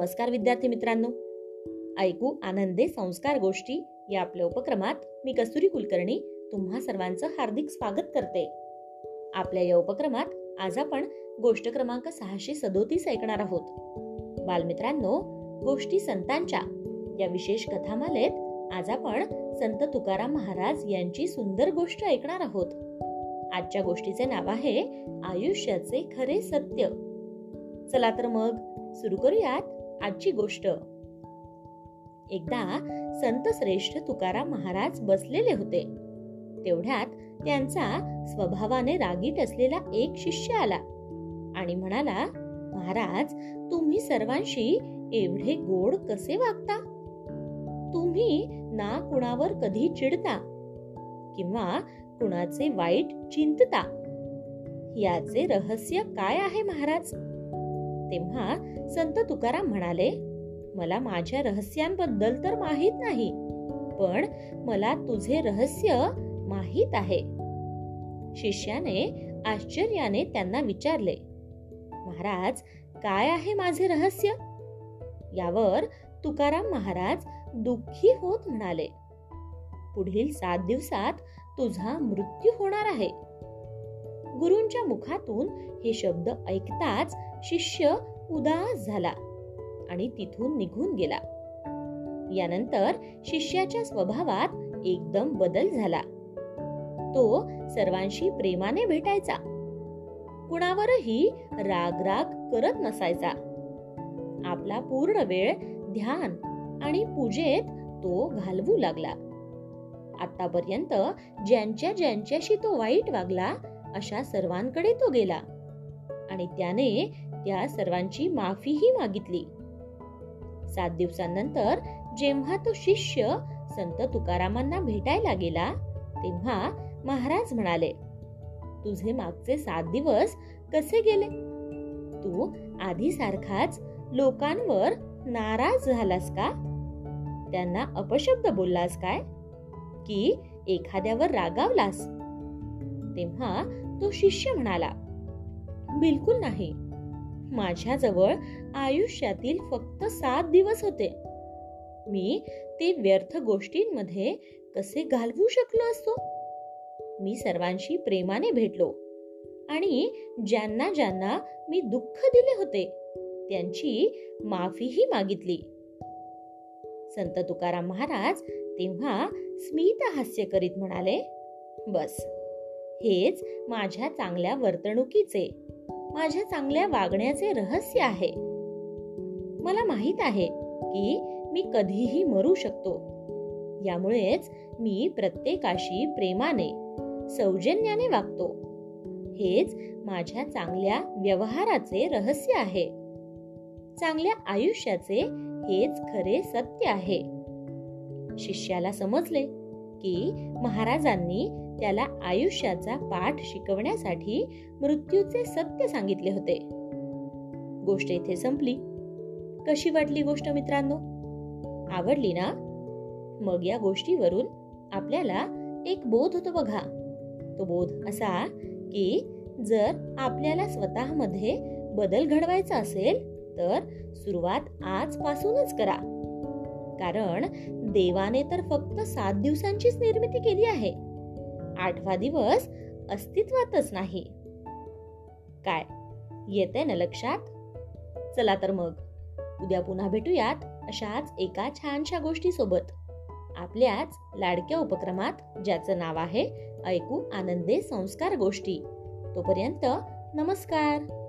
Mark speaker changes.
Speaker 1: नमस्कार विद्यार्थी मित्रांनो. ऐकू आनंदे संस्कार गोष्टी या आपल्या उपक्रमात मी कस्तुरी कुलकर्णी तुम्हा सर्वांचं हार्दिक स्वागत करते. आपल्या या उपक्रमात आज आपण गोष्ट क्रमांक सहाशे सदोतीस ऐकणार आहोत. बालमित्रांनो गोष्टी संतांच्या या विशेष कथामालेत आज आपण संत तुकाराम महाराज यांची सुंदर गोष्ट ऐकणार आहोत. आजच्या गोष्टीचे नाव आहे आयुष्याचे खरे सत्य. चला तर मग सुरू करूयात. आजची गोष्ट. एकदा संत श्रेष्ठ तुकाराम महाराज बसलेले होते. तेवढ्यात त्यांचा स्वभावाने रागीट असलेला एक शिष्य आला आणि म्हणाला महाराज तुम्ही सर्वांशी एवढे गोड कसे वागता? तुम्ही ना कुणावर कधी चिडता? किंवा कुणाचे वाईट चिंतता? याचे रहस्य काय आहे महाराज? तेव्हा संत तुकाराम म्हणाले मला माझ्या रहस्यांबद्दल तर माहीत नाही पण मला तुझे रहस्य माहीत आहे. शिष्याने आश्चर्याने त्यांना विचारले महाराज काय आहे माझे रहस्य? यावर तुकाराम महाराज दुःखी होत म्हणाले पुढील सात दिवसात तुझा मृत्यू होणार आहे. गुरूंच्या मुखातून हे शब्द ऐकताच शिष्य उदास झाला आणि तिथून निघून गेला. यानंतर शिष्याच्या स्वभावात एकदम बदल झाला. तो सर्वांशी प्रेमाने भेटायचा. कुणावरही राग राग करत नसायचा. आपला पूर्ण वेळ ध्यान आणि पूजेत तो घालवू लागला. आतापर्यंत ज्यांच्या ज्यांच्याशी तो वाईट वागला अशा सर्वांकडे तो गेला आणि त्याने त्या सर्वांची माफीही मागितली. सात दिवसांनंतर जेव्हा तो शिष्य संत तुकारामांना भेटायला गेला तेव्हा महाराज म्हणाले तुझे मागचे सात दिवस कसे गेले? तू आधी सारखाच लोकांवर नाराज झालास का? त्यांना अपशब्द बोललास काय? की एखाद्यावर रागावलास? तेव्हा तो शिष्य म्हणाला बिलकुल नाही. माझ्याजवळ आयुष्यातील फक्त सात दिवस होते. मी ते व्यर्थ गोष्टींमध्ये कसे घालवू शकलो असतो? मी सर्वांशी प्रेमाने भेटलो आणि ज्यांना ज्यांना मी दुःख दिले होते त्यांची माफीही मागितली. संत तुकाराम महाराज तेव्हा स्मित हास्य करीत म्हणाले बस हेच माझ्या चांगल्या वर्तणुकीचे माझ्या चांगल्या वागण्याचे रहस्य आहे. मला माहीत आहे की मी कधीही मरू शकतो. यामुळेच मी प्रत्येकाशी प्रेमाने सौजन्याने वागतो. हेच माझ्या चांगल्या व्यवहाराचे रहस्य आहे. चांगल्या आयुष्याचे हेच खरे सत्य आहे. शिष्याला समजले. की महाराजांनी त्याला आयुष्याचा पाठ शिकवण्यासाठी मृत्यूचे सत्य सांगितले होते. गोष्ट इथे संपली. कशी वाटली गोष्ट मित्रांनो? आवडली ना? मग या गोष्टीवरून आपल्याला एक बोध होतो बघा. तो बोध असा की जर आपल्याला स्वतःमध्ये बदल घडवायचा असेल तर सुरुवात आजपासूनच करा. कारण देवाने तर फक्त सात दिवसांचीच निर्मिती केली आहे. आठवा दिवस अस्तित्वातच नाही. काय? येते ना लक्षात? चला तर मग. उद्या पुन्हा भेटूयात अशाच एका छानशा गोष्टी सोबत आपल्याच लाडक्या उपक्रमात ज्याचं नाव आहे ऐकू आनंदे संस्कार गोष्टी. तोपर्यंत नमस्कार.